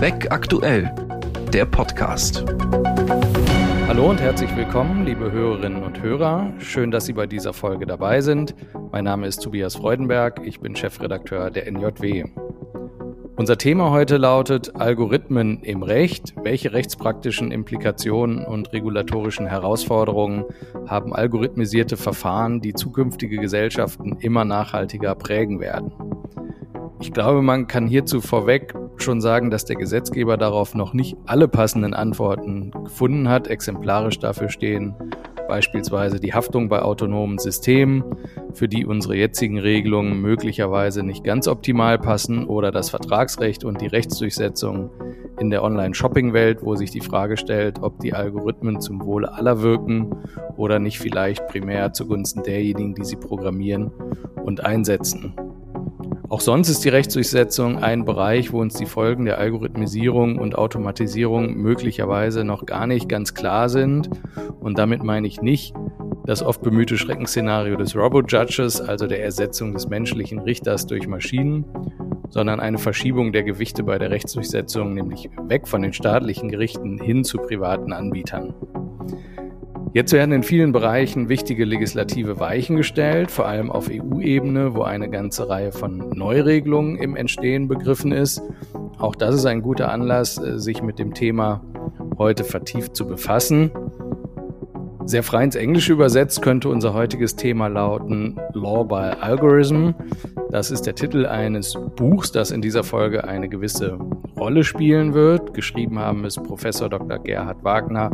Weg aktuell, der Podcast. Hallo und herzlich willkommen, liebe Hörerinnen und Hörer. Schön, dass Sie bei dieser Folge dabei sind. Mein Name ist Tobias Freudenberg, ich bin Chefredakteur der NJW. Unser Thema heute lautet Algorithmen im Recht. Welche rechtspraktischen Implikationen und regulatorischen Herausforderungen haben algorithmisierte Verfahren, die zukünftige Gesellschaften immer nachhaltiger prägen werden? Ich glaube, man kann hierzu vorweg schon sagen, dass der Gesetzgeber darauf noch nicht alle passenden Antworten gefunden hat. Exemplarisch dafür stehen beispielsweise die Haftung bei autonomen Systemen, für die unsere jetzigen Regelungen möglicherweise nicht ganz optimal passen, oder das Vertragsrecht und die Rechtsdurchsetzung in der Online-Shopping-Welt, wo sich die Frage stellt, ob die Algorithmen zum Wohle aller wirken oder nicht vielleicht primär zugunsten derjenigen, die sie programmieren und einsetzen. Auch sonst ist die Rechtsdurchsetzung ein Bereich, wo uns die Folgen der Algorithmisierung und Automatisierung möglicherweise noch gar nicht ganz klar sind. Und damit meine ich nicht das oft bemühte Schreckensszenario des Robo-Judges, also der Ersetzung des menschlichen Richters durch Maschinen, sondern eine Verschiebung der Gewichte bei der Rechtsdurchsetzung, nämlich weg von den staatlichen Gerichten hin zu privaten Anbietern. Jetzt werden in vielen Bereichen wichtige legislative Weichen gestellt, vor allem auf EU-Ebene, wo eine ganze Reihe von Neuregelungen im Entstehen begriffen ist. Auch das ist ein guter Anlass, äh, sich mit dem Thema heute vertieft zu befassen. Sehr frei ins Englische übersetzt könnte unser heutiges Thema lauten Law by Algorithm. Das ist der Titel eines Buchs, das in dieser Folge eine gewisse Rolle spielen wird. Geschrieben haben es Professor Dr. Gerhard Wagner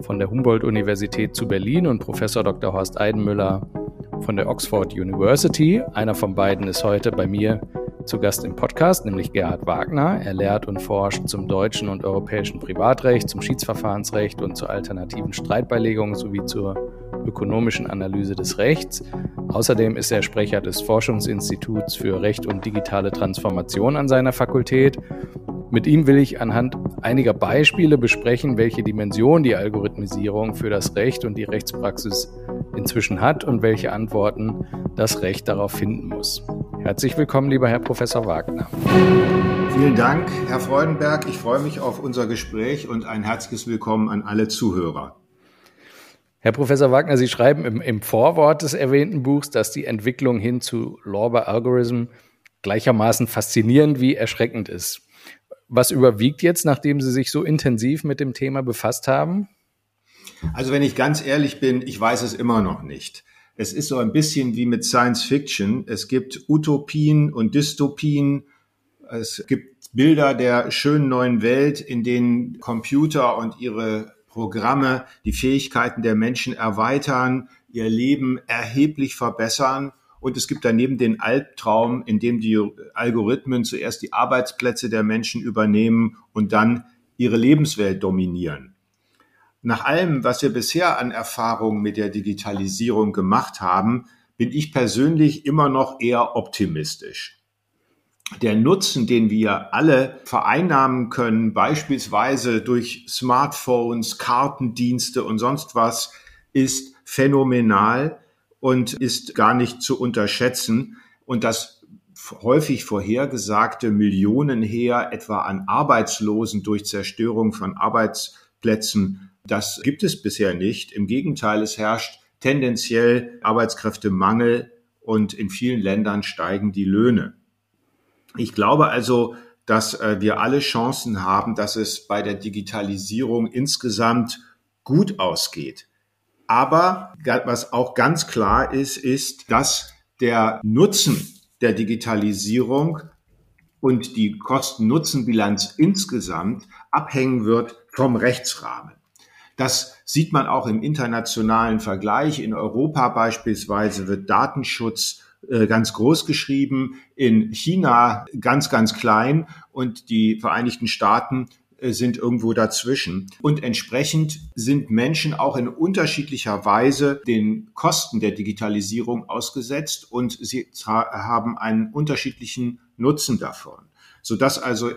von der Humboldt-Universität zu Berlin und Professor Dr. Horst Eidenmüller von der Oxford University. Einer von beiden ist heute bei mir zu Gast im Podcast, nämlich Gerhard Wagner. Er lehrt und forscht zum deutschen und europäischen Privatrecht, zum Schiedsverfahrensrecht und zur alternativen Streitbeilegung sowie zur ökonomischen Analyse des Rechts. Außerdem ist er Sprecher des Forschungsinstituts für Recht und digitale Transformation an seiner Fakultät mit ihm will ich anhand einiger Beispiele besprechen, welche Dimension die Algorithmisierung für das Recht und die Rechtspraxis inzwischen hat und welche Antworten das Recht darauf finden muss. Herzlich willkommen, lieber Herr Professor Wagner. Vielen Dank, Herr Freudenberg. Ich freue mich auf unser Gespräch und ein herzliches Willkommen an alle Zuhörer. Herr Professor Wagner, Sie schreiben im, im Vorwort des erwähnten Buchs, dass die Entwicklung hin zu by Algorithm gleichermaßen faszinierend wie erschreckend ist. Was überwiegt jetzt, nachdem Sie sich so intensiv mit dem Thema befasst haben? Also wenn ich ganz ehrlich bin, ich weiß es immer noch nicht. Es ist so ein bisschen wie mit Science Fiction. Es gibt Utopien und Dystopien. Es gibt Bilder der schönen neuen Welt, in denen Computer und ihre Programme die Fähigkeiten der Menschen erweitern, ihr Leben erheblich verbessern. Und es gibt daneben den Albtraum, in dem die Algorithmen zuerst die Arbeitsplätze der Menschen übernehmen und dann ihre Lebenswelt dominieren. Nach allem, was wir bisher an Erfahrungen mit der Digitalisierung gemacht haben, bin ich persönlich immer noch eher optimistisch. Der Nutzen, den wir alle vereinnahmen können, beispielsweise durch Smartphones, Kartendienste und sonst was, ist phänomenal und ist gar nicht zu unterschätzen. Und das häufig vorhergesagte Millionenheer etwa an Arbeitslosen durch Zerstörung von Arbeitsplätzen, das gibt es bisher nicht. Im Gegenteil, es herrscht tendenziell Arbeitskräftemangel und in vielen Ländern steigen die Löhne. Ich glaube also, dass äh, wir alle Chancen haben, dass es bei der Digitalisierung insgesamt gut ausgeht. Aber was auch ganz klar ist, ist, dass der Nutzen der Digitalisierung und die Kosten-Nutzen-Bilanz insgesamt abhängen wird vom Rechtsrahmen. Das sieht man auch im internationalen Vergleich. In Europa beispielsweise wird Datenschutz ganz groß geschrieben, in China ganz, ganz klein und die Vereinigten Staaten äh, sind irgendwo dazwischen. Und entsprechend sind Menschen auch in unterschiedlicher Weise den Kosten der Digitalisierung ausgesetzt und sie haben einen unterschiedlichen Nutzen davon. Sodass also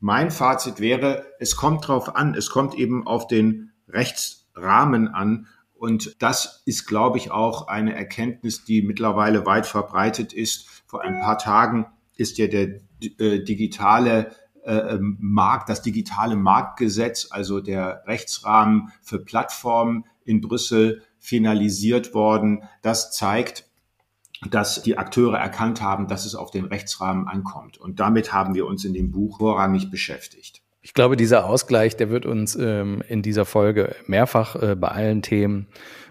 mein Fazit wäre, es kommt drauf an, es kommt eben auf den Rechtsrahmen an. Und das ist, glaube ich, auch eine Erkenntnis, die mittlerweile weit verbreitet ist. Vor ein paar Tagen ist ja der äh, digitale äh, ähm, Markt, das digitale Marktgesetz, also der Rechtsrahmen für Plattformen in Brüssel finalisiert worden. Das zeigt, dass die Akteure erkannt haben, dass es auf den Rechtsrahmen ankommt. Und damit haben wir uns in dem Buch vorrangig beschäftigt. Ich glaube, dieser Ausgleich, der wird uns ähm, in dieser Folge mehrfach äh, bei allen Themen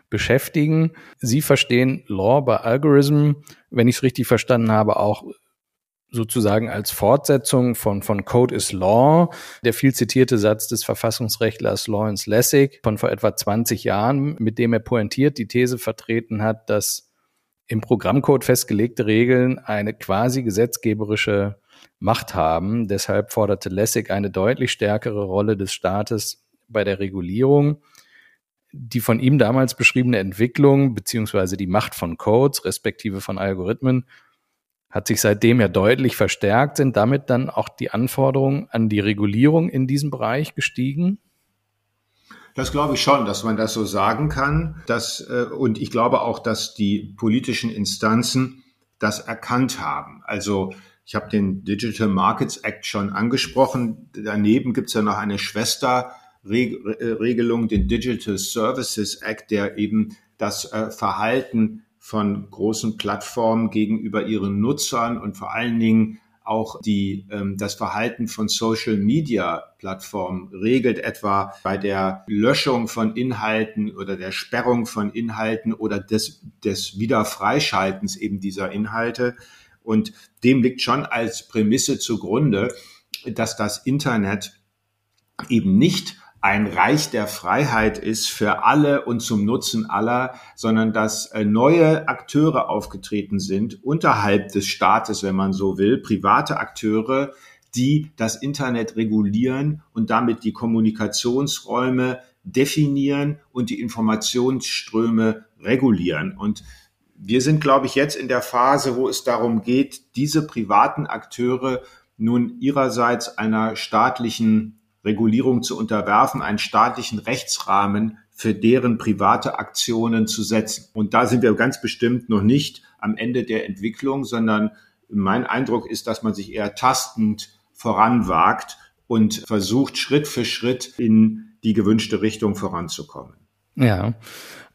beschäftigen. Sie verstehen Law bei Algorithm, wenn ich es richtig verstanden habe, auch sozusagen als Fortsetzung von, von Code is Law, der viel zitierte Satz des Verfassungsrechtlers Lawrence Lessig von vor etwa 20 Jahren, mit dem er pointiert die These vertreten hat, dass im Programmcode festgelegte Regeln eine quasi gesetzgeberische Macht haben. Deshalb forderte Lessig eine deutlich stärkere Rolle des Staates bei der Regulierung. Die von ihm damals beschriebene Entwicklung beziehungsweise die Macht von Codes respektive von Algorithmen hat sich seitdem ja deutlich verstärkt. Sind damit dann auch die Anforderungen an die Regulierung in diesem Bereich gestiegen? Das glaube ich schon, dass man das so sagen kann. Dass, äh, und ich glaube auch, dass die politischen Instanzen das erkannt haben. Also ich habe den Digital Markets Act schon angesprochen. Daneben gibt es ja noch eine Schwesterregelung, den Digital Services Act, der eben das äh, Verhalten von großen Plattformen gegenüber ihren Nutzern und vor allen Dingen auch die, ähm, das Verhalten von Social-Media-Plattformen regelt, etwa bei der Löschung von Inhalten oder der Sperrung von Inhalten oder des, des Wiederfreischaltens eben dieser Inhalte. Und dem liegt schon als Prämisse zugrunde, dass das Internet eben nicht ein Reich der Freiheit ist für alle und zum Nutzen aller, sondern dass äh, neue Akteure aufgetreten sind unterhalb des Staates, wenn man so will, private Akteure, die das Internet regulieren und damit die Kommunikationsräume definieren und die Informationsströme regulieren. Und wir sind, glaube ich, jetzt in der Phase, wo es darum geht, diese privaten Akteure nun ihrerseits einer staatlichen Regulierung zu unterwerfen, einen staatlichen Rechtsrahmen für deren private Aktionen zu setzen. Und da sind wir ganz bestimmt noch nicht am Ende der Entwicklung, sondern mein Eindruck ist, dass man sich eher tastend voranwagt und versucht, Schritt für Schritt in die gewünschte Richtung voranzukommen. Ja,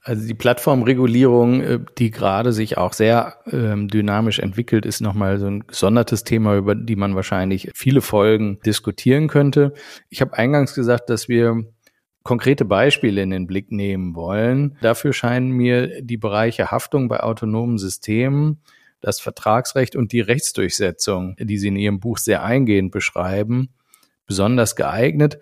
also die Plattformregulierung, äh, die gerade sich auch sehr ähm, dynamisch entwickelt, ist nochmal so ein gesondertes Thema, über die man wahrscheinlich viele Folgen diskutieren könnte. Ich habe eingangs gesagt, dass wir konkrete Beispiele in den Blick nehmen wollen. Dafür scheinen mir die Bereiche Haftung bei autonomen Systemen, das Vertragsrecht und die Rechtsdurchsetzung, die Sie in Ihrem Buch sehr eingehend beschreiben, besonders geeignet.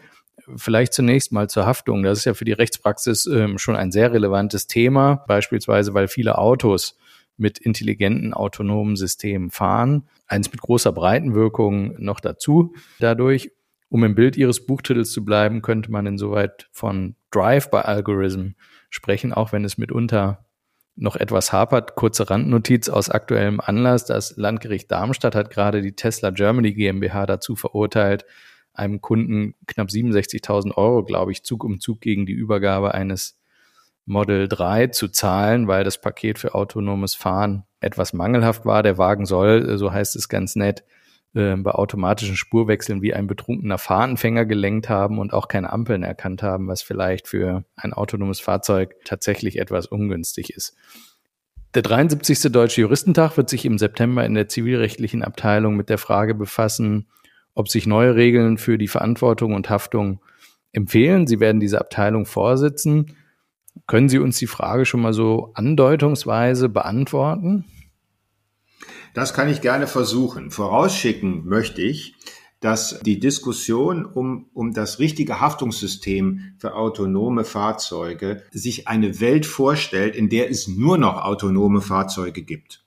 Vielleicht zunächst mal zur Haftung. Das ist ja für die Rechtspraxis ähm, schon ein sehr relevantes Thema, beispielsweise weil viele Autos mit intelligenten autonomen Systemen fahren. Eins mit großer Breitenwirkung noch dazu. Dadurch, um im Bild Ihres Buchtitels zu bleiben, könnte man insoweit von Drive-by-Algorithm sprechen, auch wenn es mitunter noch etwas hapert. Kurze Randnotiz aus aktuellem Anlass. Das Landgericht Darmstadt hat gerade die Tesla Germany GmbH dazu verurteilt, einem Kunden knapp 67.000 Euro, glaube ich, Zug um Zug gegen die Übergabe eines Model 3 zu zahlen, weil das Paket für autonomes Fahren etwas mangelhaft war. Der Wagen soll, so heißt es ganz nett, äh, bei automatischen Spurwechseln wie ein betrunkener Fahranfänger gelenkt haben und auch keine Ampeln erkannt haben, was vielleicht für ein autonomes Fahrzeug tatsächlich etwas ungünstig ist. Der 73. Deutsche Juristentag wird sich im September in der zivilrechtlichen Abteilung mit der Frage befassen, ob sich neue Regeln für die Verantwortung und Haftung empfehlen. Sie werden diese Abteilung vorsitzen. Können Sie uns die Frage schon mal so andeutungsweise beantworten? Das kann ich gerne versuchen. Vorausschicken möchte ich, dass die Diskussion um, um das richtige Haftungssystem für autonome Fahrzeuge sich eine Welt vorstellt, in der es nur noch autonome Fahrzeuge gibt.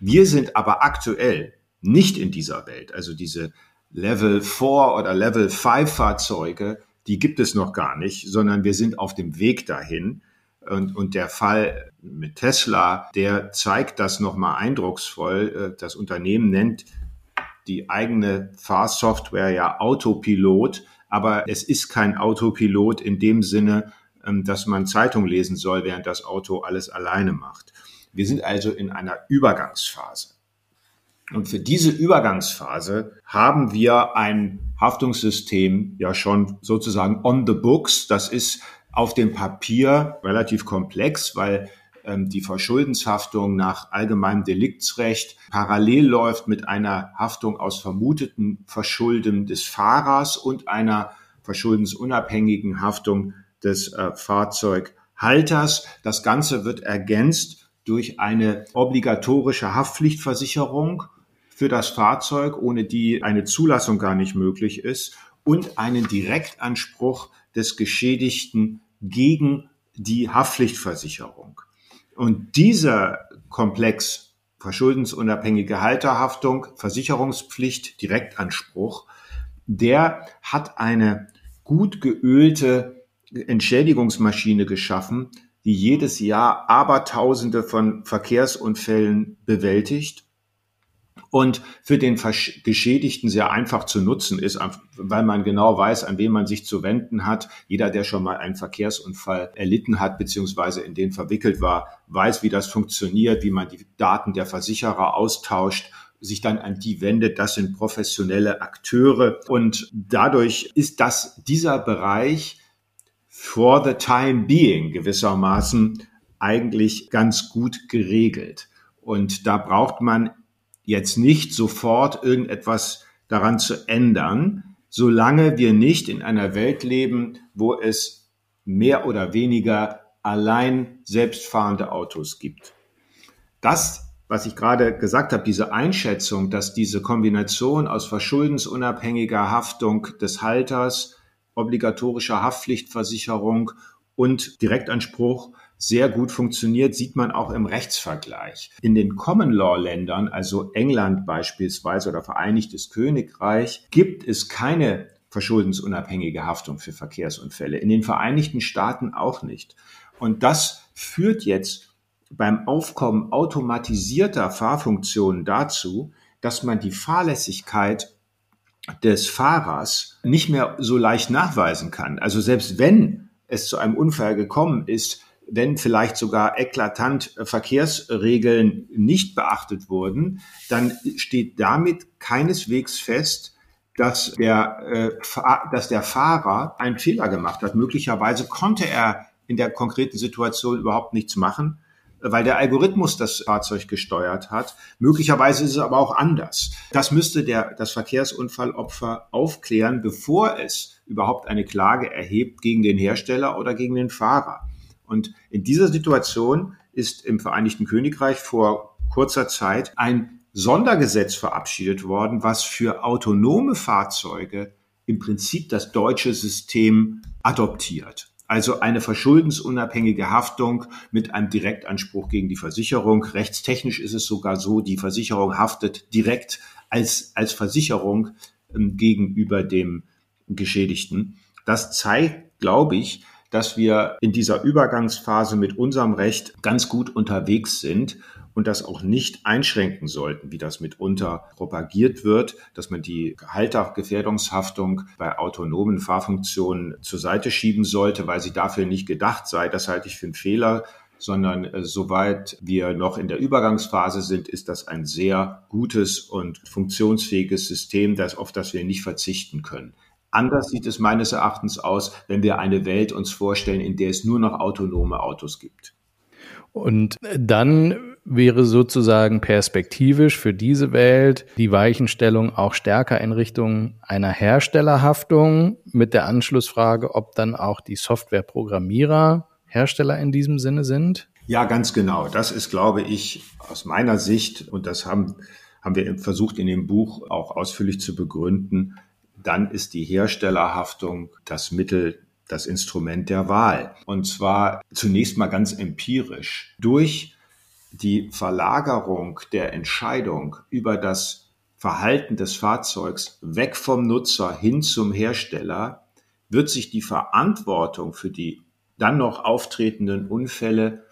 Wir sind aber aktuell nicht in dieser Welt. Also diese Level 4 oder Level 5 Fahrzeuge, die gibt es noch gar nicht, sondern wir sind auf dem Weg dahin. Und, und der Fall mit Tesla, der zeigt das nochmal eindrucksvoll. Äh, das Unternehmen nennt die eigene Fahrsoftware ja Autopilot, aber es ist kein Autopilot in dem Sinne, ähm, dass man Zeitung lesen soll, während das Auto alles alleine macht. Wir sind also in einer Übergangsphase. Und für diese Übergangsphase haben wir ein Haftungssystem ja schon sozusagen on the books. Das ist auf dem Papier relativ komplex, weil ähm, die Verschuldenshaftung nach allgemeinem Deliktsrecht parallel läuft mit einer Haftung aus vermuteten Verschulden des Fahrers und einer verschuldensunabhängigen Haftung des äh, Fahrzeughalters. Das Ganze wird ergänzt durch eine obligatorische Haftpflichtversicherung für das Fahrzeug, ohne die eine Zulassung gar nicht möglich ist, und einen Direktanspruch des Geschädigten gegen die Haftpflichtversicherung. Und dieser Komplex verschuldensunabhängige Halterhaftung, Versicherungspflicht, Direktanspruch, der hat eine gut geölte Entschädigungsmaschine geschaffen, die jedes Jahr Abertausende von Verkehrsunfällen bewältigt und für den Geschädigten sehr einfach zu nutzen ist, weil man genau weiß, an wen man sich zu wenden hat. Jeder, der schon mal einen Verkehrsunfall erlitten hat, beziehungsweise in den verwickelt war, weiß, wie das funktioniert, wie man die Daten der Versicherer austauscht sich dann an die wendet. Das sind professionelle Akteure. Und dadurch ist das dieser Bereich for the time being gewissermaßen eigentlich ganz gut geregelt. Und da braucht man jetzt nicht sofort irgendetwas daran zu ändern, solange wir nicht in einer Welt leben, wo es mehr oder weniger allein selbstfahrende Autos gibt. Das, was ich gerade gesagt habe, diese Einschätzung, dass diese Kombination aus verschuldensunabhängiger Haftung des Halters, obligatorischer Haftpflichtversicherung und Direktanspruch sehr gut funktioniert, sieht man auch im Rechtsvergleich. In den Common Law Ländern, also England beispielsweise oder Vereinigtes Königreich, gibt es keine verschuldensunabhängige Haftung für Verkehrsunfälle. In den Vereinigten Staaten auch nicht. Und das führt jetzt beim Aufkommen automatisierter Fahrfunktionen dazu, dass man die Fahrlässigkeit des Fahrers nicht mehr so leicht nachweisen kann. Also selbst wenn es zu einem Unfall gekommen ist, wenn vielleicht sogar eklatant äh, Verkehrsregeln nicht beachtet wurden, dann steht damit keineswegs fest, dass der, äh, dass der Fahrer einen Fehler gemacht hat. Möglicherweise konnte er in der konkreten Situation überhaupt nichts machen, weil der Algorithmus das Fahrzeug gesteuert hat. Möglicherweise ist es aber auch anders. Das müsste der, das Verkehrsunfallopfer aufklären, bevor es überhaupt eine Klage erhebt gegen den Hersteller oder gegen den Fahrer. Und in dieser Situation ist im Vereinigten Königreich vor kurzer Zeit ein Sondergesetz verabschiedet worden, was für autonome Fahrzeuge im Prinzip das deutsche System adoptiert. Also eine verschuldensunabhängige Haftung mit einem Direktanspruch gegen die Versicherung. Rechtstechnisch ist es sogar so, die Versicherung haftet direkt als, als Versicherung ähm, gegenüber dem Geschädigten. Das zeigt, glaube ich, dass wir in dieser Übergangsphase mit unserem Recht ganz gut unterwegs sind und das auch nicht einschränken sollten, wie das mitunter propagiert wird, dass man die Haltergefährdungshaftung bei autonomen Fahrfunktionen zur Seite schieben sollte, weil sie dafür nicht gedacht sei. Das halte ich für einen Fehler sondern äh, soweit wir noch in der Übergangsphase sind, ist das ein sehr gutes und funktionsfähiges System, das, auf das wir nicht verzichten können. Anders sieht es meines Erachtens aus, wenn wir eine Welt uns vorstellen, in der es nur noch autonome Autos gibt. Und dann wäre sozusagen perspektivisch für diese Welt die Weichenstellung auch stärker in Richtung einer Herstellerhaftung mit der Anschlussfrage, ob dann auch die Softwareprogrammierer Hersteller in diesem Sinne sind? Ja, ganz genau. Das ist, glaube ich, aus meiner Sicht, und das haben, haben wir versucht in dem Buch auch ausführlich zu begründen, dann ist die Herstellerhaftung das Mittel, das Instrument der Wahl. Und zwar zunächst mal ganz empirisch. Durch die Verlagerung der Entscheidung über das Verhalten des Fahrzeugs weg vom Nutzer hin zum Hersteller wird sich die Verantwortung für die dann noch auftretenden Unfälle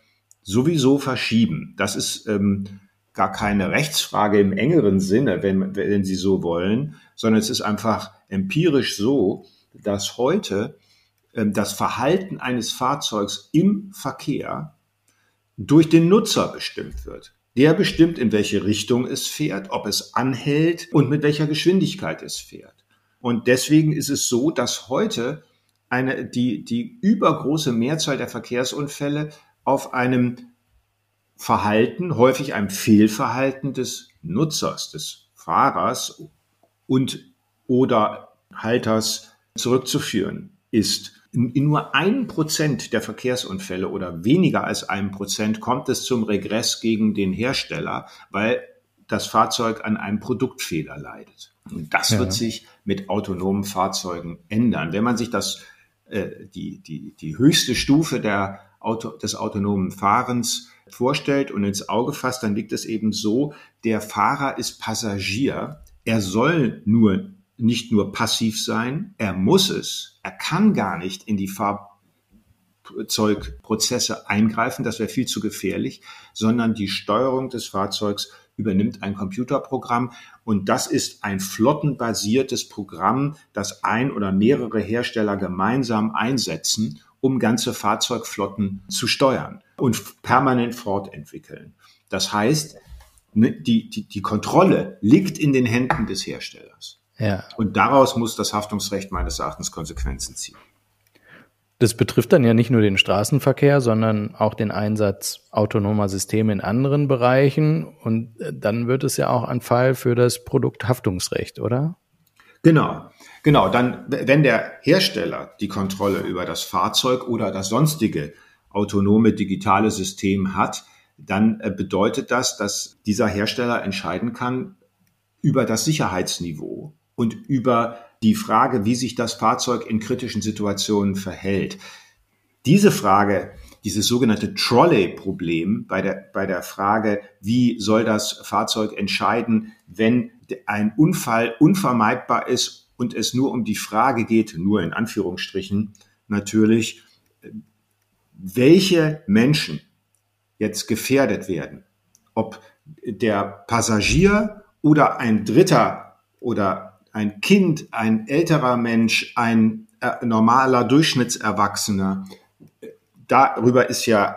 sowieso verschieben. Das ist ähm, gar keine Rechtsfrage im engeren Sinne, wenn, wenn Sie so wollen, sondern es ist einfach empirisch so, dass heute ähm, das Verhalten eines Fahrzeugs im Verkehr durch den Nutzer bestimmt wird. Der bestimmt, in welche Richtung es fährt, ob es anhält und mit welcher Geschwindigkeit es fährt. Und deswegen ist es so, dass heute eine, die, die übergroße Mehrzahl der Verkehrsunfälle auf einem Verhalten, häufig einem Fehlverhalten des Nutzers, des Fahrers und oder Halters zurückzuführen ist. In, nur einem Prozent der Verkehrsunfälle oder weniger als einem Prozent kommt es zum Regress gegen den Hersteller, weil das Fahrzeug an einem Produktfehler leidet. Und das ja. wird sich mit autonomen Fahrzeugen ändern. Wenn man sich das, äh, die, die, die höchste Stufe der Auto, des autonomen Fahrens vorstellt und ins Auge fasst, dann liegt es eben so, der Fahrer ist Passagier. Er soll nur nicht nur passiv sein, er muss es. Er kann gar nicht in die Fahrzeugprozesse eingreifen, das wäre viel zu gefährlich, sondern die Steuerung des Fahrzeugs übernimmt ein Computerprogramm und das ist ein flottenbasiertes Programm, das ein oder mehrere Hersteller gemeinsam einsetzen, um ganze Fahrzeugflotten zu steuern und permanent fortentwickeln. Das heißt, die, die, die Kontrolle liegt in den Händen des Herstellers. Ja. Und daraus muss das Haftungsrecht meines Erachtens Konsequenzen ziehen. Das betrifft dann ja nicht nur den Straßenverkehr, sondern auch den Einsatz autonomer Systeme in anderen Bereichen. Und äh, dann wird es ja auch ein Fall für das Produkthaftungsrecht, oder? Genau, genau. Dann, wenn der Hersteller die Kontrolle über das Fahrzeug oder das sonstige autonome digitale System hat, dann äh, bedeutet das, dass dieser Hersteller entscheiden kann über das Sicherheitsniveau und über die Frage, wie sich das Fahrzeug in kritischen Situationen verhält. Diese Frage, dieses sogenannte Trolley-Problem bei der, bei der Frage, wie soll das Fahrzeug entscheiden, wenn ein Unfall unvermeidbar ist und es nur um die Frage geht, nur in Anführungsstrichen natürlich, welche Menschen jetzt gefährdet werden. Ob der Passagier oder ein Dritter oder ein Kind, ein älterer Mensch, ein äh, normaler Durchschnittserwachsener, darüber ist ja,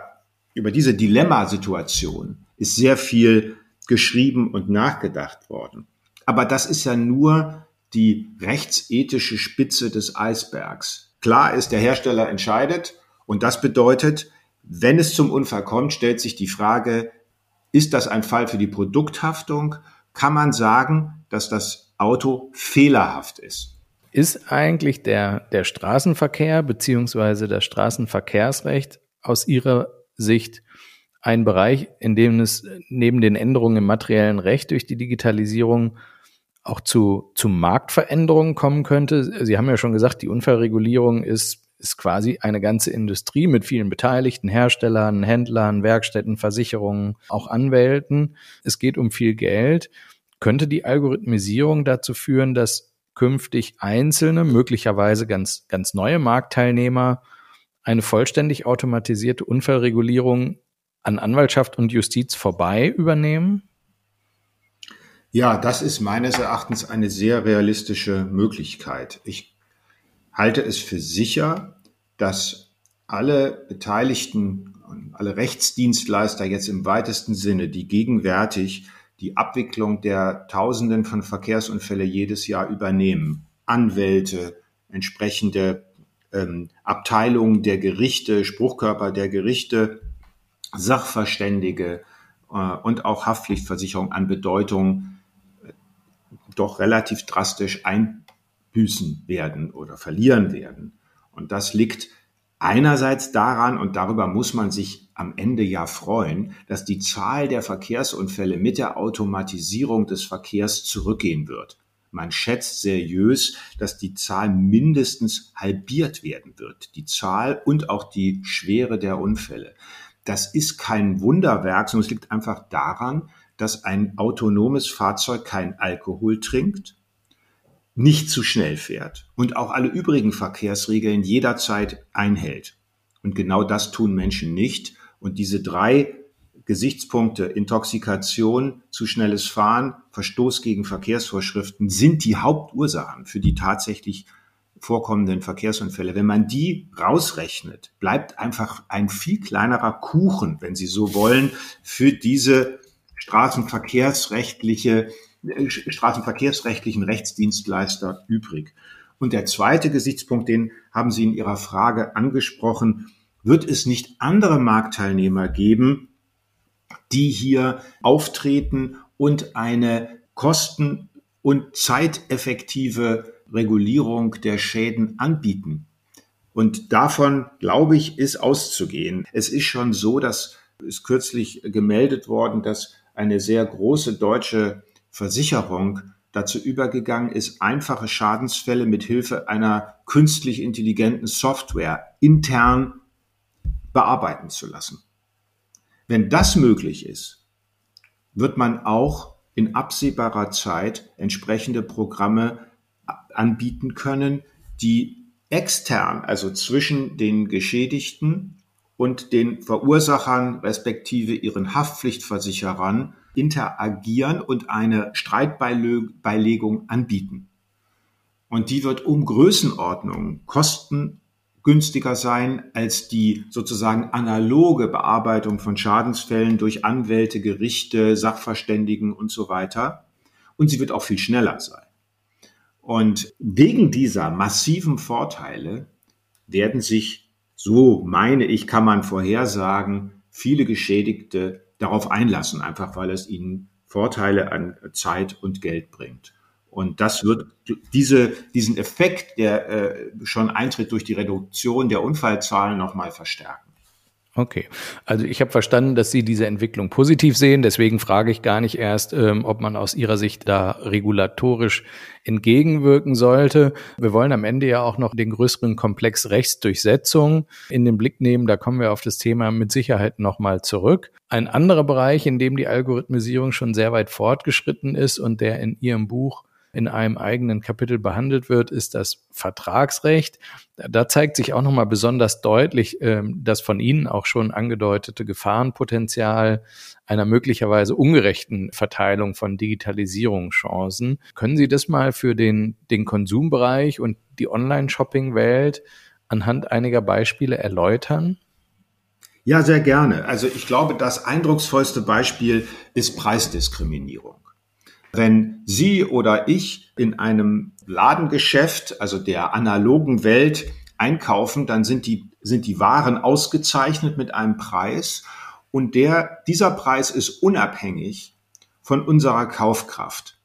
über diese Dilemmasituation ist sehr viel geschrieben und nachgedacht worden. Aber das ist ja nur die rechtsethische Spitze des Eisbergs. Klar ist, der Hersteller entscheidet und das bedeutet, wenn es zum Unfall kommt, stellt sich die Frage, ist das ein Fall für die Produkthaftung? Kann man sagen, dass das Auto fehlerhaft ist. Ist eigentlich der, der Straßenverkehr beziehungsweise das Straßenverkehrsrecht aus Ihrer Sicht ein Bereich, in dem es neben den Änderungen im materiellen Recht durch die Digitalisierung auch zu, zu Marktveränderungen kommen könnte? Sie haben ja schon gesagt, die Unfallregulierung ist, ist quasi eine ganze Industrie mit vielen Beteiligten, Herstellern, Händlern, Werkstätten, Versicherungen, auch Anwälten. Es geht um viel Geld. Könnte die Algorithmisierung dazu führen, dass künftig einzelne, möglicherweise ganz, ganz neue Marktteilnehmer eine vollständig automatisierte Unfallregulierung an Anwaltschaft und Justiz vorbei übernehmen? Ja, das ist meines Erachtens eine sehr realistische Möglichkeit. Ich halte es für sicher, dass alle Beteiligten, alle Rechtsdienstleister jetzt im weitesten Sinne, die gegenwärtig die Abwicklung der Tausenden von Verkehrsunfälle jedes Jahr übernehmen. Anwälte, entsprechende ähm, Abteilungen der Gerichte, Spruchkörper der Gerichte, Sachverständige äh, und auch Haftpflichtversicherung an Bedeutung äh, doch relativ drastisch einbüßen werden oder verlieren werden. Und das liegt einerseits daran, und darüber muss man sich am Ende ja freuen, dass die Zahl der Verkehrsunfälle mit der Automatisierung des Verkehrs zurückgehen wird. Man schätzt seriös, dass die Zahl mindestens halbiert werden wird. Die Zahl und auch die Schwere der Unfälle. Das ist kein Wunderwerk, sondern es liegt einfach daran, dass ein autonomes Fahrzeug kein Alkohol trinkt, nicht zu schnell fährt und auch alle übrigen Verkehrsregeln jederzeit einhält. Und genau das tun Menschen nicht. Und diese drei Gesichtspunkte, Intoxikation, zu schnelles Fahren, Verstoß gegen Verkehrsvorschriften, sind die Hauptursachen für die tatsächlich vorkommenden Verkehrsunfälle. Wenn man die rausrechnet, bleibt einfach ein viel kleinerer Kuchen, wenn Sie so wollen, für diese straßenverkehrsrechtliche, straßenverkehrsrechtlichen Rechtsdienstleister übrig. Und der zweite Gesichtspunkt, den haben Sie in Ihrer Frage angesprochen, wird es nicht andere Marktteilnehmer geben, die hier auftreten und eine kosten- und zeiteffektive Regulierung der Schäden anbieten. Und davon, glaube ich, ist auszugehen. Es ist schon so, dass es kürzlich gemeldet worden, dass eine sehr große deutsche Versicherung dazu übergegangen ist, einfache Schadensfälle mit Hilfe einer künstlich intelligenten Software intern bearbeiten zu lassen. Wenn das möglich ist, wird man auch in absehbarer Zeit entsprechende Programme anbieten können, die extern, also zwischen den Geschädigten und den Verursachern respektive ihren Haftpflichtversicherern interagieren und eine Streitbeilegung anbieten. Und die wird um Größenordnung kostengünstiger sein als die sozusagen analoge Bearbeitung von Schadensfällen durch Anwälte, Gerichte, Sachverständigen und so weiter. Und sie wird auch viel schneller sein. Und wegen dieser massiven Vorteile werden sich, so meine ich, kann man vorhersagen, viele Geschädigte darauf einlassen, einfach weil es ihnen Vorteile an Zeit und Geld bringt. Und das wird diese, diesen Effekt, der äh, schon eintritt durch die Reduktion der Unfallzahlen, nochmal verstärken. Okay, also ich habe verstanden, dass Sie diese Entwicklung positiv sehen. Deswegen frage ich gar nicht erst, ähm, ob man aus Ihrer Sicht da regulatorisch entgegenwirken sollte. Wir wollen am Ende ja auch noch den größeren Komplex Rechtsdurchsetzung in den Blick nehmen. Da kommen wir auf das Thema mit Sicherheit nochmal zurück. Ein anderer Bereich, in dem die Algorithmisierung schon sehr weit fortgeschritten ist und der in Ihrem Buch in einem eigenen Kapitel behandelt wird, ist das Vertragsrecht. Da zeigt sich auch nochmal besonders deutlich ähm, das von Ihnen auch schon angedeutete Gefahrenpotenzial einer möglicherweise ungerechten Verteilung von Digitalisierungschancen. Können Sie das mal für den, den Konsumbereich und die Online-Shopping-Welt anhand einiger Beispiele erläutern? Ja, sehr gerne. Also ich glaube, das eindrucksvollste Beispiel ist Preisdiskriminierung. Wenn Sie oder ich in einem Ladengeschäft, also der analogen Welt, einkaufen, dann sind die, sind die Waren ausgezeichnet mit einem Preis und der, dieser Preis ist unabhängig von unserer Kaufkraft.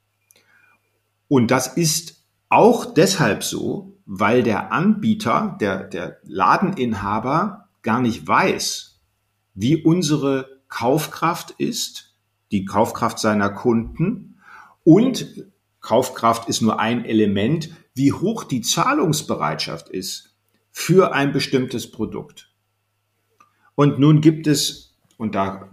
Und das ist auch deshalb so, weil der Anbieter, der, der Ladeninhaber gar nicht weiß, wie unsere Kaufkraft ist, die Kaufkraft seiner Kunden und Kaufkraft ist nur ein Element, wie hoch die Zahlungsbereitschaft ist für ein bestimmtes Produkt. Und nun gibt es, und da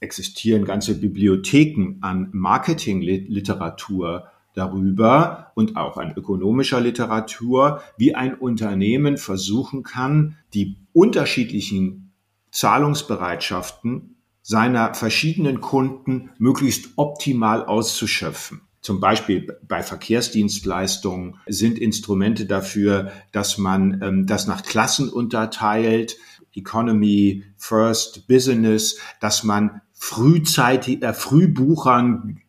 existieren ganze Bibliotheken an Marketingliteratur darüber und auch an ökonomischer Literatur, wie ein Unternehmen versuchen kann, die unterschiedlichen Zahlungsbereitschaften seiner verschiedenen Kunden möglichst optimal auszuschöpfen. Zum Beispiel bei Verkehrsdienstleistungen sind Instrumente dafür, dass man ähm, das nach Klassen unterteilt, Economy, First, Business, dass man frühzeitig, äh, Frühbuchern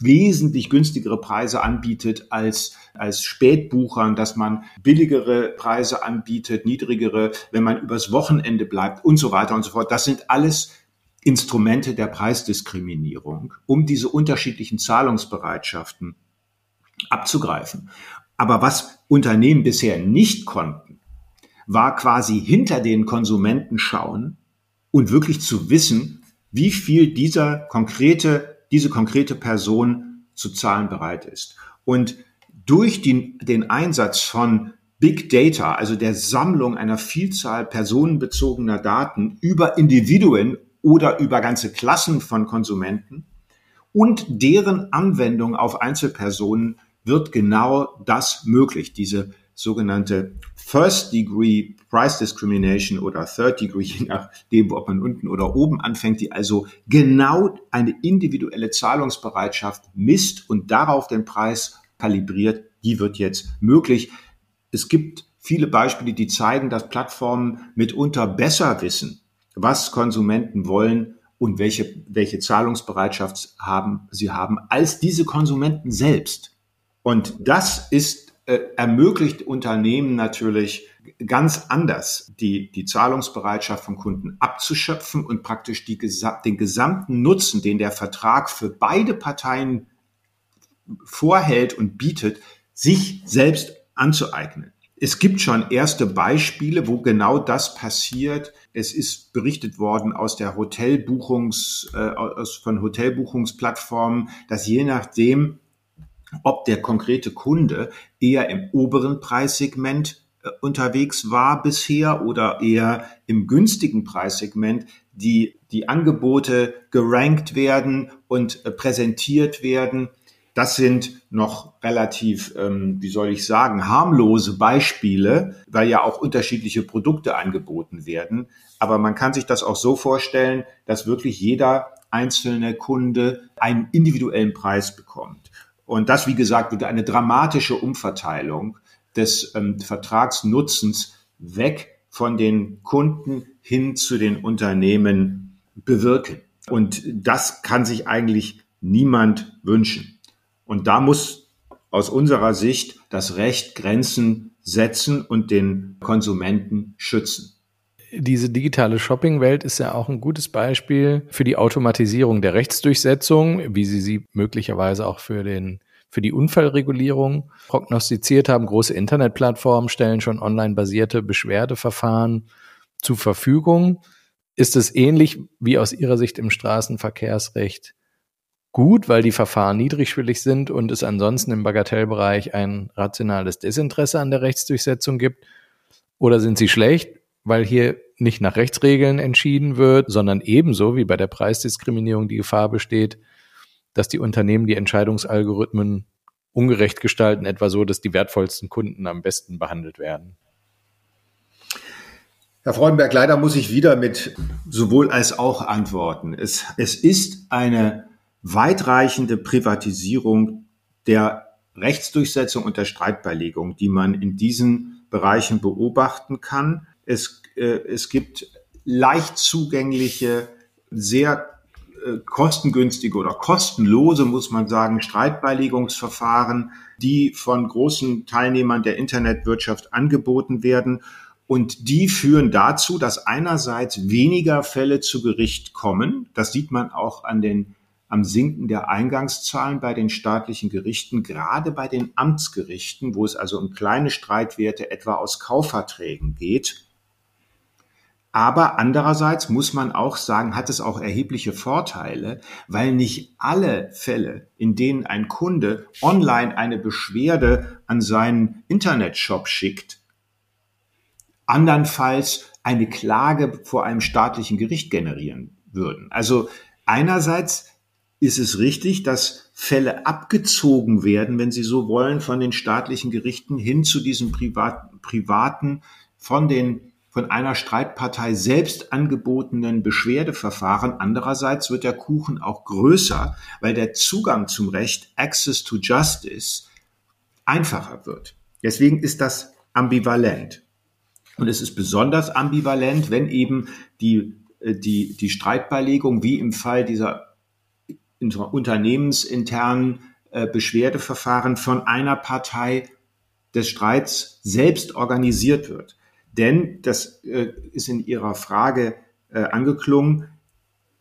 wesentlich günstigere Preise anbietet als, als Spätbuchern, dass man billigere Preise anbietet, niedrigere, wenn man übers Wochenende bleibt und so weiter und so fort. Das sind alles Instrumente der Preisdiskriminierung, um diese unterschiedlichen Zahlungsbereitschaften abzugreifen. Aber was Unternehmen bisher nicht konnten, war quasi hinter den Konsumenten schauen und wirklich zu wissen, wie viel dieser konkrete, diese konkrete Person zu zahlen bereit ist. Und durch den, den Einsatz von Big Data, also der Sammlung einer Vielzahl personenbezogener Daten über Individuen oder über ganze Klassen von Konsumenten und deren Anwendung auf Einzelpersonen wird genau das möglich, diese sogenannte First Degree Price Discrimination oder Third Degree, je nachdem, ob man unten oder oben anfängt, die also genau eine individuelle Zahlungsbereitschaft misst und darauf den Preis kalibriert, die wird jetzt möglich. Es gibt viele Beispiele, die zeigen, dass Plattformen mitunter besser wissen, was Konsumenten wollen und welche, welche Zahlungsbereitschaft haben sie haben als diese Konsumenten selbst. Und das ist, äh, ermöglicht Unternehmen natürlich ganz anders, die, die Zahlungsbereitschaft von Kunden abzuschöpfen und praktisch die, den gesamten Nutzen, den der Vertrag für beide Parteien vorhält und bietet, sich selbst anzueignen. Es gibt schon erste Beispiele, wo genau das passiert. Es ist berichtet worden aus der Hotelbuchungs, äh, aus, von Hotelbuchungsplattformen, dass je nachdem, ob der konkrete Kunde eher im oberen Preissegment äh, unterwegs war bisher oder eher im günstigen Preissegment, die, die Angebote gerankt werden und äh, präsentiert werden das sind noch relativ, ähm, wie soll ich sagen, harmlose Beispiele, weil ja auch unterschiedliche Produkte angeboten werden. Aber man kann sich das auch so vorstellen, dass wirklich jeder einzelne Kunde einen individuellen Preis bekommt. Und das, wie gesagt, würde eine dramatische Umverteilung des ähm, Vertragsnutzens weg von den Kunden hin zu den Unternehmen bewirken. Und das kann sich eigentlich niemand wünschen. Und da muss aus unserer Sicht das Recht Grenzen setzen und den Konsumenten schützen. Diese digitale Shopping-Welt ist ja auch ein gutes Beispiel für die Automatisierung der Rechtsdurchsetzung, wie Sie sie möglicherweise auch für den für die Unfallregulierung prognostiziert haben. Große Internetplattformen stellen schon online basierte Beschwerdeverfahren zur Verfügung. Ist es ähnlich wie aus Ihrer Sicht im Straßenverkehrsrecht gut, weil die Verfahren niedrigschwellig sind und es ansonsten im Bagatellbereich ein rationales Desinteresse an der Rechtsdurchsetzung gibt? Oder sind sie schlecht, weil hier nicht nach Rechtsregeln entschieden wird, sondern ebenso wie bei der Preisdiskriminierung die Gefahr besteht, dass die Unternehmen die Entscheidungsalgorithmen ungerecht gestalten, etwa so, dass die wertvollsten Kunden am besten behandelt werden? Herr Freudenberg, leider muss ich wieder mit sowohl als auch antworten. Es, es ist eine weitreichende Privatisierung der Rechtsdurchsetzung und der Streitbeilegung, die man in diesen Bereichen beobachten kann. Es, äh, es gibt leicht zugängliche, sehr äh, kostengünstige oder kostenlose, muss man sagen, Streitbeilegungsverfahren, die von großen Teilnehmern der Internetwirtschaft angeboten werden. Und die führen dazu, dass einerseits weniger Fälle zu Gericht kommen. Das sieht man auch an den am Sinken der Eingangszahlen bei den staatlichen Gerichten, gerade bei den Amtsgerichten, wo es also um kleine Streitwerte etwa aus Kaufverträgen geht. Aber andererseits muss man auch sagen, hat es auch erhebliche Vorteile, weil nicht alle Fälle, in denen ein Kunde online eine Beschwerde an seinen Internetshop schickt, andernfalls eine Klage vor einem staatlichen Gericht generieren würden. Also einerseits ist es richtig, dass Fälle abgezogen werden, wenn Sie so wollen, von den staatlichen Gerichten hin zu diesen Privat privaten, von den von einer Streitpartei selbst angebotenen Beschwerdeverfahren. Andererseits wird der Kuchen auch größer, weil der Zugang zum Recht, Access to Justice, einfacher wird. Deswegen ist das ambivalent. Und es ist besonders ambivalent, wenn eben die, äh, die, die Streitbeilegung, wie im Fall dieser unternehmensinternen äh, Beschwerdeverfahren von einer Partei des Streits selbst organisiert wird. Denn, das äh, ist in Ihrer Frage äh, angeklungen,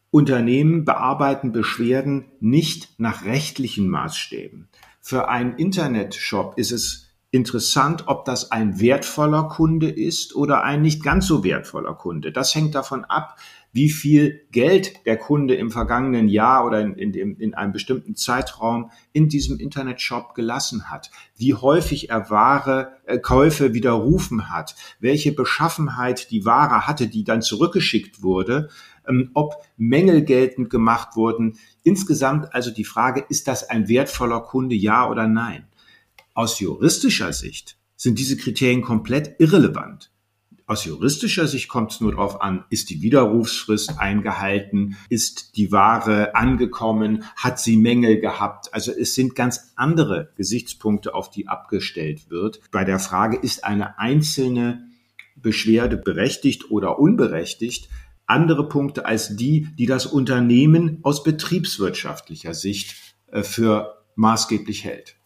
Unternehmen bearbeiten Beschwerden nicht nach rechtlichen Maßstäben. Für einen Internetshop ist es interessant, ob das ein wertvoller Kunde ist oder ein nicht ganz so wertvoller Kunde. Das hängt davon ab, wie viel Geld der Kunde im vergangenen Jahr oder in, in, in einem bestimmten Zeitraum in diesem Internetshop gelassen hat, wie häufig er Ware, äh, Käufe widerrufen hat, welche Beschaffenheit die Ware hatte, die dann zurückgeschickt wurde, ähm, ob Mängel geltend gemacht wurden. Insgesamt also die Frage, ist das ein wertvoller Kunde, ja oder nein? Aus juristischer Sicht sind diese Kriterien komplett irrelevant. Aus juristischer Sicht kommt es nur darauf an, ist die Widerrufsfrist eingehalten, ist die Ware angekommen, hat sie Mängel gehabt. Also es sind ganz andere Gesichtspunkte, auf die abgestellt wird. Bei der Frage, ist eine einzelne Beschwerde berechtigt oder unberechtigt, andere Punkte als die, die das Unternehmen aus betriebswirtschaftlicher Sicht äh, für maßgeblich hält.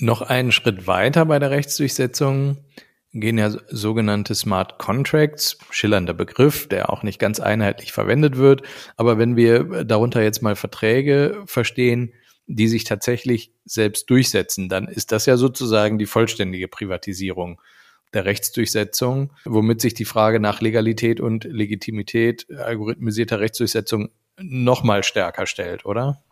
Noch einen Schritt weiter bei der Rechtsdurchsetzung gehen ja sogenannte Smart Contracts, schillernder Begriff, der auch nicht ganz einheitlich verwendet wird. Aber wenn wir darunter jetzt mal Verträge verstehen, die sich tatsächlich selbst durchsetzen, dann ist das ja sozusagen die vollständige Privatisierung der Rechtsdurchsetzung, womit sich die Frage nach Legalität und Legitimität algorithmisierter Rechtsdurchsetzung noch mal stärker stellt, oder?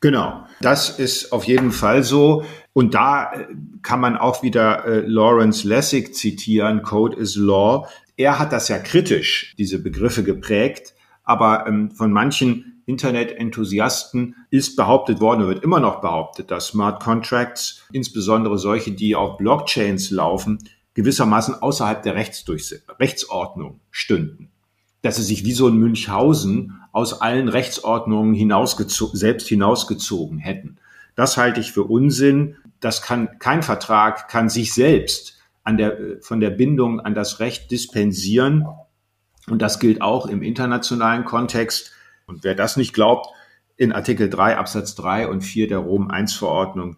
Genau, das ist auf jeden Fall so. Und da äh, kann man auch wieder äh, Lawrence Lessig zitieren, Code is Law. Er hat das ja kritisch, diese Begriffe geprägt, aber ähm, von manchen Internet-Enthusiasten ist behauptet worden, wird immer noch behauptet, dass Smart Contracts, insbesondere solche, die auf Blockchains laufen, gewissermaßen außerhalb der Rechtsordnung stünden. Dass sie sich wie so ein Münchhausen aus allen Rechtsordnungen hinausgezogen, selbst hinausgezogen hätten. Das halte ich für Unsinn. Das kann, kein Vertrag kann sich selbst an der, von der Bindung an das Recht dispensieren. Und das gilt auch im internationalen Kontext. Und wer das nicht glaubt, in Artikel 3 Absatz 3 und 4 der Rom I Verordnung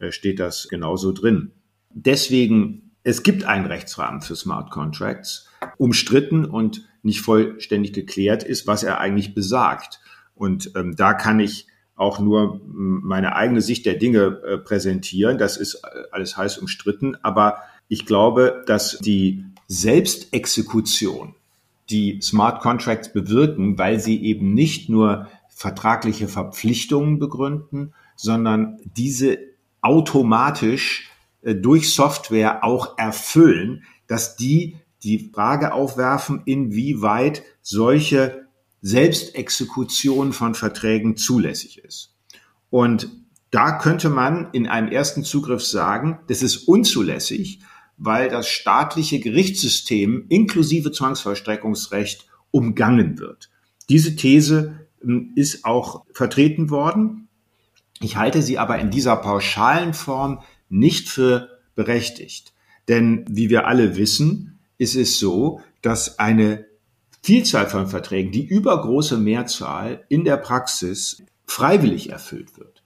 äh, steht das genauso drin. Deswegen, es gibt einen Rechtsrahmen für Smart Contracts, umstritten und nicht vollständig geklärt ist, was er eigentlich besagt. Und ähm, da kann ich auch nur meine eigene Sicht der Dinge äh, präsentieren. Das ist äh, alles heiß umstritten. Aber ich glaube, dass die Selbstexekution, die Smart Contracts bewirken, weil sie eben nicht nur vertragliche Verpflichtungen begründen, sondern diese automatisch äh, durch Software auch erfüllen, dass die die Frage aufwerfen, inwieweit solche Selbstexekution von Verträgen zulässig ist. Und da könnte man in einem ersten Zugriff sagen, das ist unzulässig, weil das staatliche Gerichtssystem inklusive Zwangsvollstreckungsrecht umgangen wird. Diese These ähm, ist auch vertreten worden. Ich halte sie aber in dieser pauschalen Form nicht für berechtigt. Denn wie wir alle wissen, ist es so, dass eine Vielzahl von Verträgen, die übergroße Mehrzahl in der Praxis freiwillig erfüllt wird.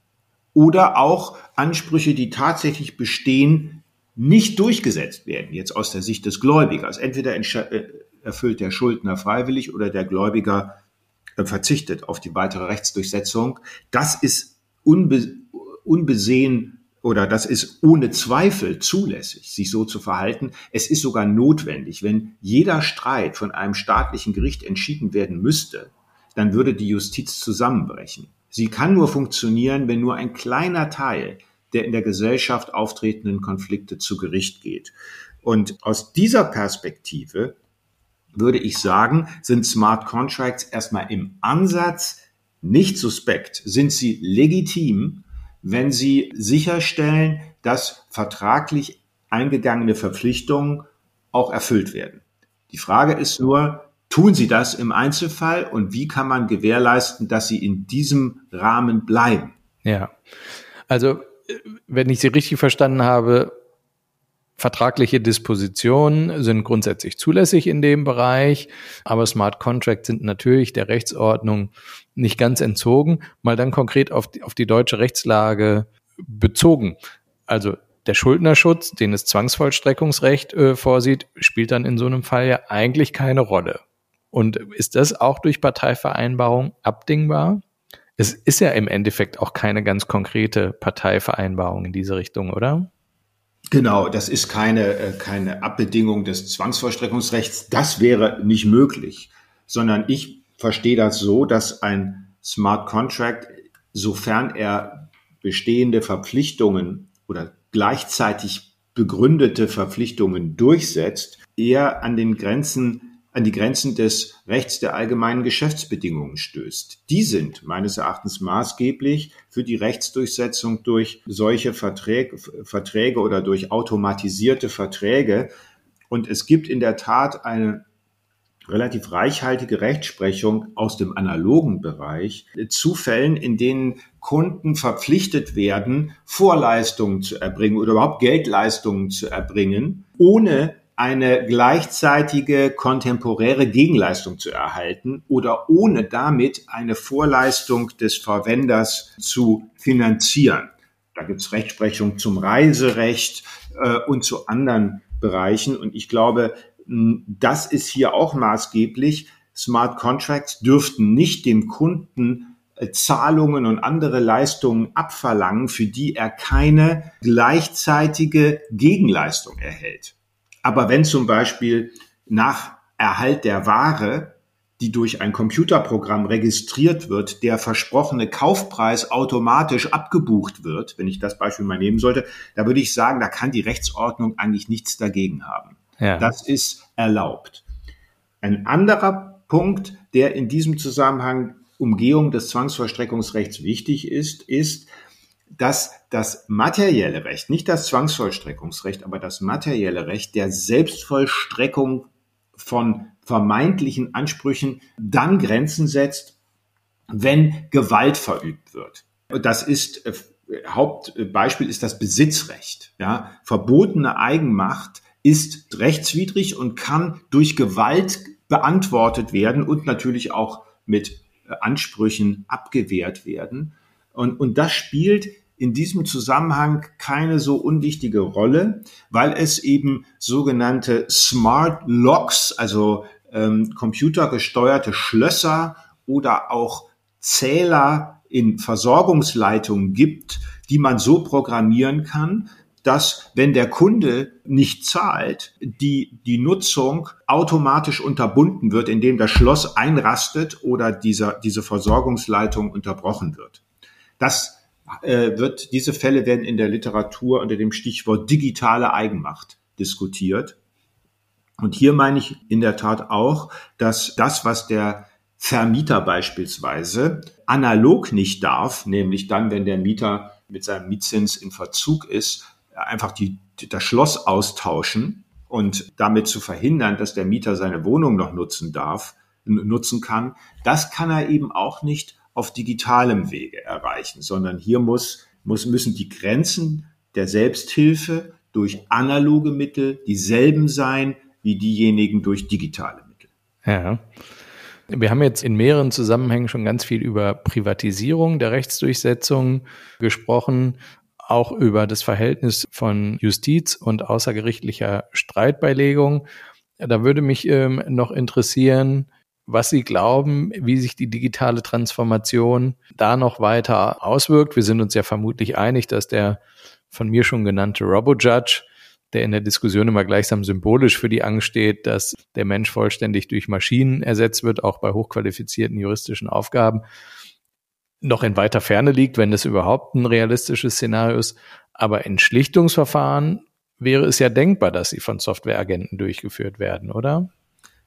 Oder auch Ansprüche, die tatsächlich bestehen, nicht durchgesetzt werden, jetzt aus der Sicht des Gläubigers. Entweder äh, erfüllt der Schuldner freiwillig oder der Gläubiger äh, verzichtet auf die weitere Rechtsdurchsetzung. Das ist unbe unbesehen oder das ist ohne Zweifel zulässig, sich so zu verhalten. Es ist sogar notwendig. Wenn jeder Streit von einem staatlichen Gericht entschieden werden müsste, dann würde die Justiz zusammenbrechen. Sie kann nur funktionieren, wenn nur ein kleiner Teil der in der Gesellschaft auftretenden Konflikte zu Gericht geht. Und aus dieser Perspektive würde ich sagen, sind Smart Contracts erstmal im Ansatz nicht suspekt, sind sie legitim, wenn sie sicherstellen, dass vertraglich eingegangene Verpflichtungen auch erfüllt werden. Die Frage ist nur, tun sie das im Einzelfall und wie kann man gewährleisten, dass sie in diesem Rahmen bleiben? Ja, also wenn ich Sie richtig verstanden habe, Vertragliche Dispositionen sind grundsätzlich zulässig in dem Bereich, aber Smart Contracts sind natürlich der Rechtsordnung nicht ganz entzogen. Mal dann konkret auf die, auf die deutsche Rechtslage bezogen. Also der Schuldnerschutz, den das Zwangsvollstreckungsrecht äh, vorsieht, spielt dann in so einem Fall ja eigentlich keine Rolle. Und ist das auch durch Parteivereinbarung abdingbar? Es ist ja im Endeffekt auch keine ganz konkrete Parteivereinbarung in diese Richtung, oder? Genau, das ist keine, äh, keine Abbedingung des Zwangsvollstreckungsrechts. Das wäre nicht möglich, sondern ich verstehe das so, dass ein Smart Contract, sofern er bestehende Verpflichtungen oder gleichzeitig begründete Verpflichtungen durchsetzt, eher an den Grenzen an die Grenzen des Rechts der allgemeinen Geschäftsbedingungen stößt. Die sind meines Erachtens maßgeblich für die Rechtsdurchsetzung durch solche Verträge, Verträge oder durch automatisierte Verträge. Und es gibt in der Tat eine relativ reichhaltige Rechtsprechung aus dem analogen Bereich zu Fällen, in denen Kunden verpflichtet werden, Vorleistungen zu erbringen oder überhaupt Geldleistungen zu erbringen, ohne eine gleichzeitige kontemporäre Gegenleistung zu erhalten oder ohne damit eine Vorleistung des Verwenders zu finanzieren. Da gibt es Rechtsprechung zum Reiserecht äh, und zu anderen Bereichen. Und ich glaube, das ist hier auch maßgeblich. Smart Contracts dürften nicht dem Kunden äh, Zahlungen und andere Leistungen abverlangen, für die er keine gleichzeitige Gegenleistung erhält. Aber wenn zum Beispiel nach Erhalt der Ware, die durch ein Computerprogramm registriert wird, der versprochene Kaufpreis automatisch abgebucht wird, wenn ich das Beispiel mal nehmen sollte, da würde ich sagen, da kann die Rechtsordnung eigentlich nichts dagegen haben. Ja. Das ist erlaubt. Ein anderer Punkt, der in diesem Zusammenhang Umgehung des Zwangsvollstreckungsrechts wichtig ist, ist, dass das materielle Recht, nicht das Zwangsvollstreckungsrecht, aber das materielle Recht der Selbstvollstreckung von vermeintlichen Ansprüchen dann Grenzen setzt, wenn Gewalt verübt wird. Das ist äh, Hauptbeispiel ist das Besitzrecht. Ja, verbotene Eigenmacht ist rechtswidrig und kann durch Gewalt beantwortet werden und natürlich auch mit äh, Ansprüchen abgewehrt werden. Und, und das spielt in diesem Zusammenhang keine so unwichtige Rolle, weil es eben sogenannte Smart Locks, also ähm, computergesteuerte Schlösser oder auch Zähler in Versorgungsleitungen gibt, die man so programmieren kann, dass wenn der Kunde nicht zahlt, die, die Nutzung automatisch unterbunden wird, indem das Schloss einrastet oder dieser, diese Versorgungsleitung unterbrochen wird. Das äh, wird, diese Fälle werden in der Literatur unter dem Stichwort digitale Eigenmacht diskutiert. Und hier meine ich in der Tat auch, dass das, was der Vermieter beispielsweise analog nicht darf, nämlich dann, wenn der Mieter mit seinem Mietzins in Verzug ist, einfach die, das Schloss austauschen und damit zu verhindern, dass der Mieter seine Wohnung noch nutzen darf, nutzen kann, das kann er eben auch nicht auf digitalem Wege erreichen, sondern hier muss, muss, müssen die Grenzen der Selbsthilfe durch analoge Mittel dieselben sein wie diejenigen durch digitale Mittel. Ja. Wir haben jetzt in mehreren Zusammenhängen schon ganz viel über Privatisierung der Rechtsdurchsetzung gesprochen, auch über das Verhältnis von Justiz und außergerichtlicher Streitbeilegung. Da würde mich ähm, noch interessieren, was Sie glauben, wie sich die digitale Transformation da noch weiter auswirkt. Wir sind uns ja vermutlich einig, dass der von mir schon genannte Robo-Judge, der in der Diskussion immer gleichsam symbolisch für die Angst steht, dass der Mensch vollständig durch Maschinen ersetzt wird, auch bei hochqualifizierten juristischen Aufgaben, noch in weiter Ferne liegt, wenn das überhaupt ein realistisches Szenario ist. Aber in Schlichtungsverfahren wäre es ja denkbar, dass sie von Softwareagenten durchgeführt werden, oder?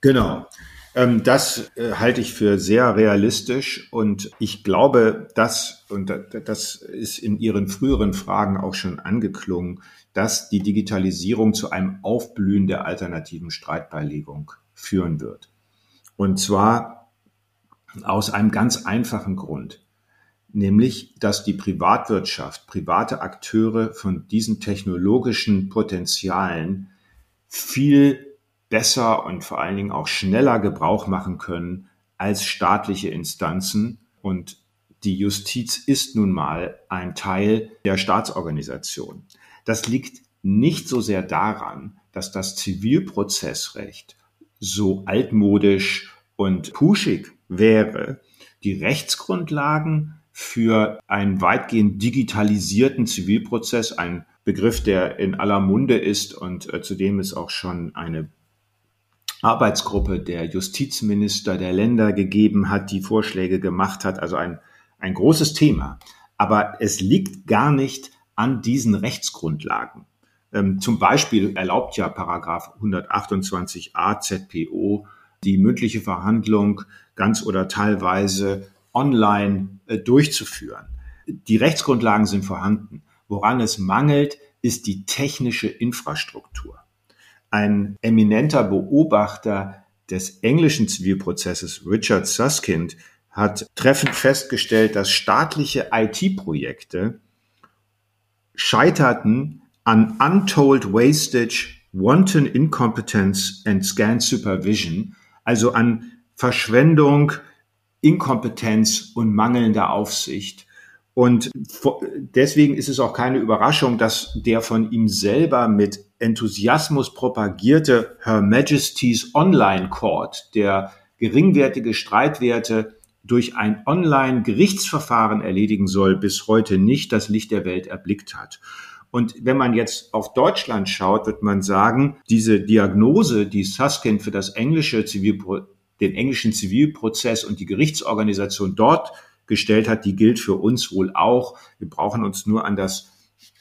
Genau. Ähm, das äh, halte ich für sehr realistisch und ich glaube, dass, und das ist in Ihren früheren Fragen auch schon angeklungen, dass die Digitalisierung zu einem Aufblühen der alternativen Streitbeilegung führen wird. Und zwar aus einem ganz einfachen Grund, nämlich dass die Privatwirtschaft, private Akteure von diesen technologischen Potenzialen viel besser und vor allen Dingen auch schneller Gebrauch machen können als staatliche Instanzen. Und die Justiz ist nun mal ein Teil der Staatsorganisation. Das liegt nicht so sehr daran, dass das Zivilprozessrecht so altmodisch und puschig wäre. Die Rechtsgrundlagen für einen weitgehend digitalisierten Zivilprozess, ein Begriff, der in aller Munde ist und äh, zu dem es auch schon eine Arbeitsgruppe der Justizminister der Länder gegeben hat, die Vorschläge gemacht hat. Also ein, ein großes Thema. Aber es liegt gar nicht an diesen Rechtsgrundlagen. Ähm, zum Beispiel erlaubt ja Paragraph 128a ZPO die mündliche Verhandlung ganz oder teilweise online äh, durchzuführen. Die Rechtsgrundlagen sind vorhanden. Woran es mangelt, ist die technische Infrastruktur ein eminenter Beobachter des englischen Zivilprozesses, Richard Susskind, hat treffend festgestellt, dass staatliche IT-Projekte scheiterten an untold wastage wanton incompetence and scant supervision, also an Verschwendung, Inkompetenz und mangelnder Aufsicht. Und deswegen ist es auch keine Überraschung, dass der von ihm selber mit Enthusiasmus propagierte Her Majesty's Online Court, der geringwertige Streitwerte durch ein Online-Gerichtsverfahren erledigen soll, bis heute nicht das Licht der Welt erblickt hat. Und wenn man jetzt auf Deutschland schaut, wird man sagen, diese Diagnose, die Susskind für das englische Zivilpro den englischen Zivilprozess und die Gerichtsorganisation dort gestellt hat, die gilt für uns wohl auch. Wir brauchen uns nur an das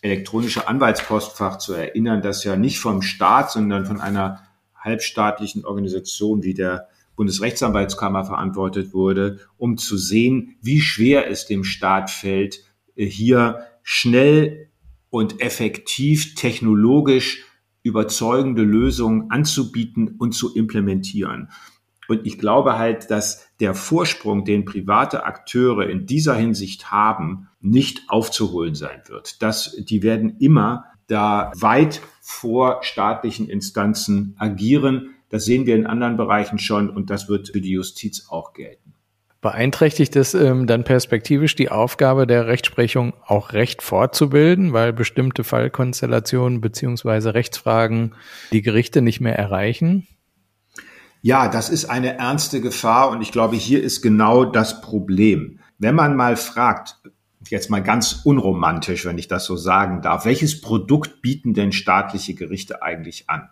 elektronische Anwaltspostfach zu erinnern, das ja nicht vom Staat, sondern von einer halbstaatlichen Organisation wie der Bundesrechtsanwaltskammer verantwortet wurde, um zu sehen, wie schwer es dem Staat fällt, hier schnell und effektiv technologisch überzeugende Lösungen anzubieten und zu implementieren. Und ich glaube halt, dass der Vorsprung, den private Akteure in dieser Hinsicht haben, nicht aufzuholen sein wird. Das, die werden immer da weit vor staatlichen Instanzen agieren. Das sehen wir in anderen Bereichen schon und das wird für die Justiz auch gelten. Beeinträchtigt es ähm, dann perspektivisch die Aufgabe der Rechtsprechung, auch Recht fortzubilden, weil bestimmte Fallkonstellationen beziehungsweise Rechtsfragen die Gerichte nicht mehr erreichen? Ja, das ist eine ernste Gefahr und ich glaube, hier ist genau das Problem. Wenn man mal fragt, jetzt mal ganz unromantisch, wenn ich das so sagen darf, welches Produkt bieten denn staatliche Gerichte eigentlich an?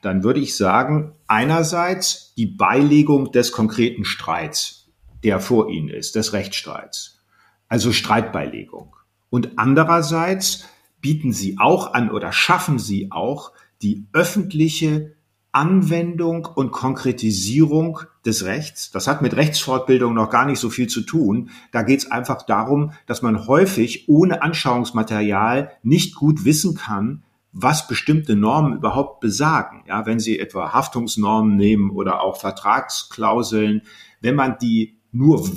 Dann würde ich sagen, einerseits die Beilegung des konkreten Streits, der vor ihnen ist, des Rechtsstreits, also Streitbeilegung. Und andererseits bieten sie auch an oder schaffen sie auch die öffentliche Anwendung und Konkretisierung des Rechts. Das hat mit Rechtsfortbildung noch gar nicht so viel zu tun. Da geht es einfach darum, dass man häufig ohne Anschauungsmaterial nicht gut wissen kann, was bestimmte Normen überhaupt besagen. Ja, wenn Sie etwa Haftungsnormen nehmen oder auch Vertragsklauseln, wenn man die nur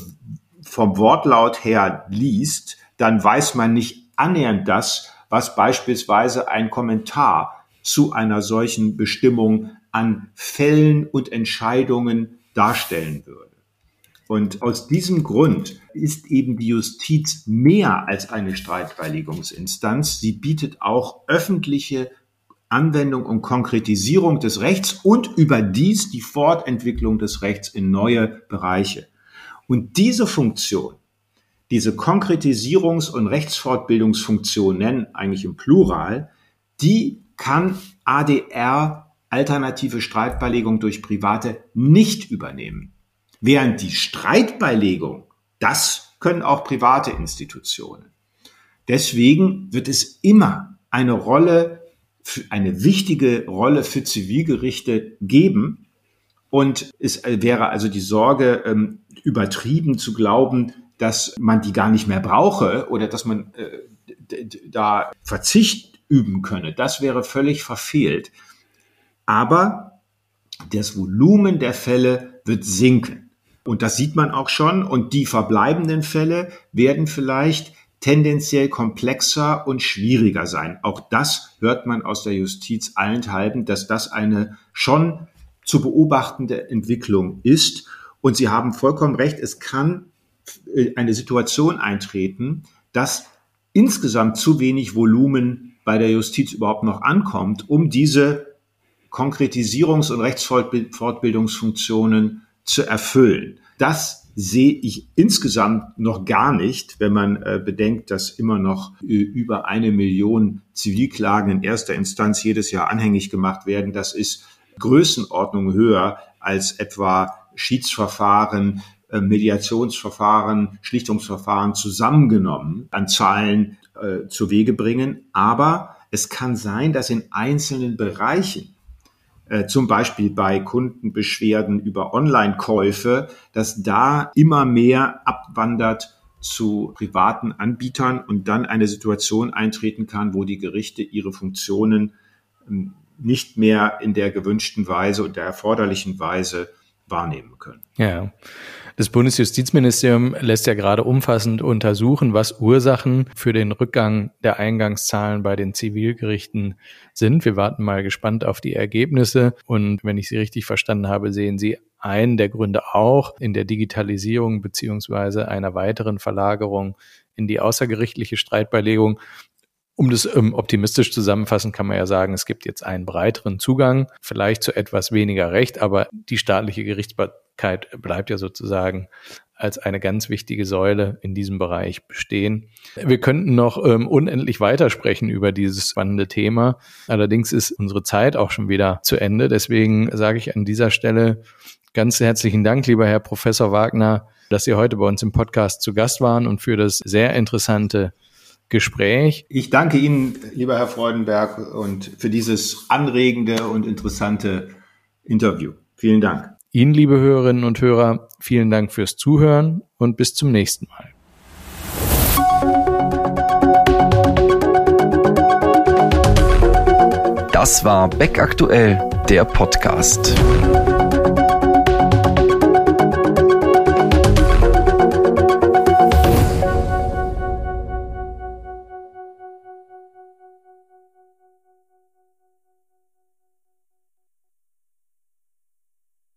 vom Wortlaut her liest, dann weiß man nicht annähernd das, was beispielsweise ein Kommentar zu einer solchen Bestimmung an Fällen und Entscheidungen darstellen würde. Und aus diesem Grund ist eben die Justiz mehr als eine Streitbeilegungsinstanz. Sie bietet auch öffentliche Anwendung und Konkretisierung des Rechts und überdies die Fortentwicklung des Rechts in neue Bereiche. Und diese Funktion, diese Konkretisierungs- und Rechtsfortbildungsfunktion nennen eigentlich im Plural, die kann ADR alternative Streitbeilegung durch Private nicht übernehmen. Während die Streitbeilegung, das können auch private Institutionen. Deswegen wird es immer eine Rolle, eine wichtige Rolle für Zivilgerichte geben. Und es wäre also die Sorge, ähm, übertrieben zu glauben, dass man die gar nicht mehr brauche oder dass man äh, da Verzicht üben könne. Das wäre völlig verfehlt aber das Volumen der Fälle wird sinken. Und das sieht man auch schon. Und die verbleibenden Fälle werden vielleicht tendenziell komplexer und schwieriger sein. Auch das hört man aus der Justiz allenthalben, dass das eine schon zu beobachtende Entwicklung ist. Und Sie haben vollkommen recht, es kann äh, eine Situation eintreten, dass insgesamt zu wenig Volumen bei der Justiz überhaupt noch ankommt, um diese Konkretisierungs- und Rechtsfortbildungsfunktionen zu erfüllen. Das sehe ich insgesamt noch gar nicht, wenn man äh, bedenkt, dass immer noch äh, über eine Million Zivilklagen in erster Instanz jedes Jahr anhängig gemacht werden. Das ist Größenordnung höher als etwa Schiedsverfahren, äh, Mediationsverfahren, Schlichtungsverfahren zusammengenommen an Zahlen äh, zu Wege bringen. Aber es kann sein, dass in einzelnen Bereichen äh, zum Beispiel bei Kundenbeschwerden über Online-Käufe, dass da immer mehr abwandert zu privaten Anbietern und dann eine Situation eintreten kann, wo die Gerichte ihre Funktionen ähm, nicht mehr in der gewünschten Weise und der erforderlichen Weise wahrnehmen können. Ja. Das Bundesjustizministerium lässt ja gerade umfassend untersuchen, was Ursachen für den Rückgang der Eingangszahlen bei den Zivilgerichten sind. Wir warten mal gespannt auf die Ergebnisse. Und wenn ich Sie richtig verstanden habe, sehen Sie einen der Gründe auch in der Digitalisierung beziehungsweise einer weiteren Verlagerung in die außergerichtliche Streitbeilegung. Um das ähm, optimistisch zusammenfassen, kann man ja sagen, es gibt jetzt einen breiteren Zugang, vielleicht zu etwas weniger Recht, aber die staatliche Gerichtsbarkeit bleibt ja sozusagen als eine ganz wichtige Säule in diesem Bereich bestehen. Wir könnten noch ähm, unendlich weitersprechen über dieses spannende Thema. Allerdings ist unsere Zeit auch schon wieder zu Ende. Deswegen sage ich an dieser Stelle ganz herzlichen Dank, lieber Herr Professor Wagner, dass Sie heute bei uns im Podcast zu Gast waren und für das sehr interessante Gespräch. Ich danke Ihnen, lieber Herr Freudenberg, und für dieses anregende und interessante Interview. Vielen Dank. Ihnen, liebe Hörerinnen und Hörer, vielen Dank fürs Zuhören und bis zum nächsten Mal. Das war Beck aktuell, der Podcast.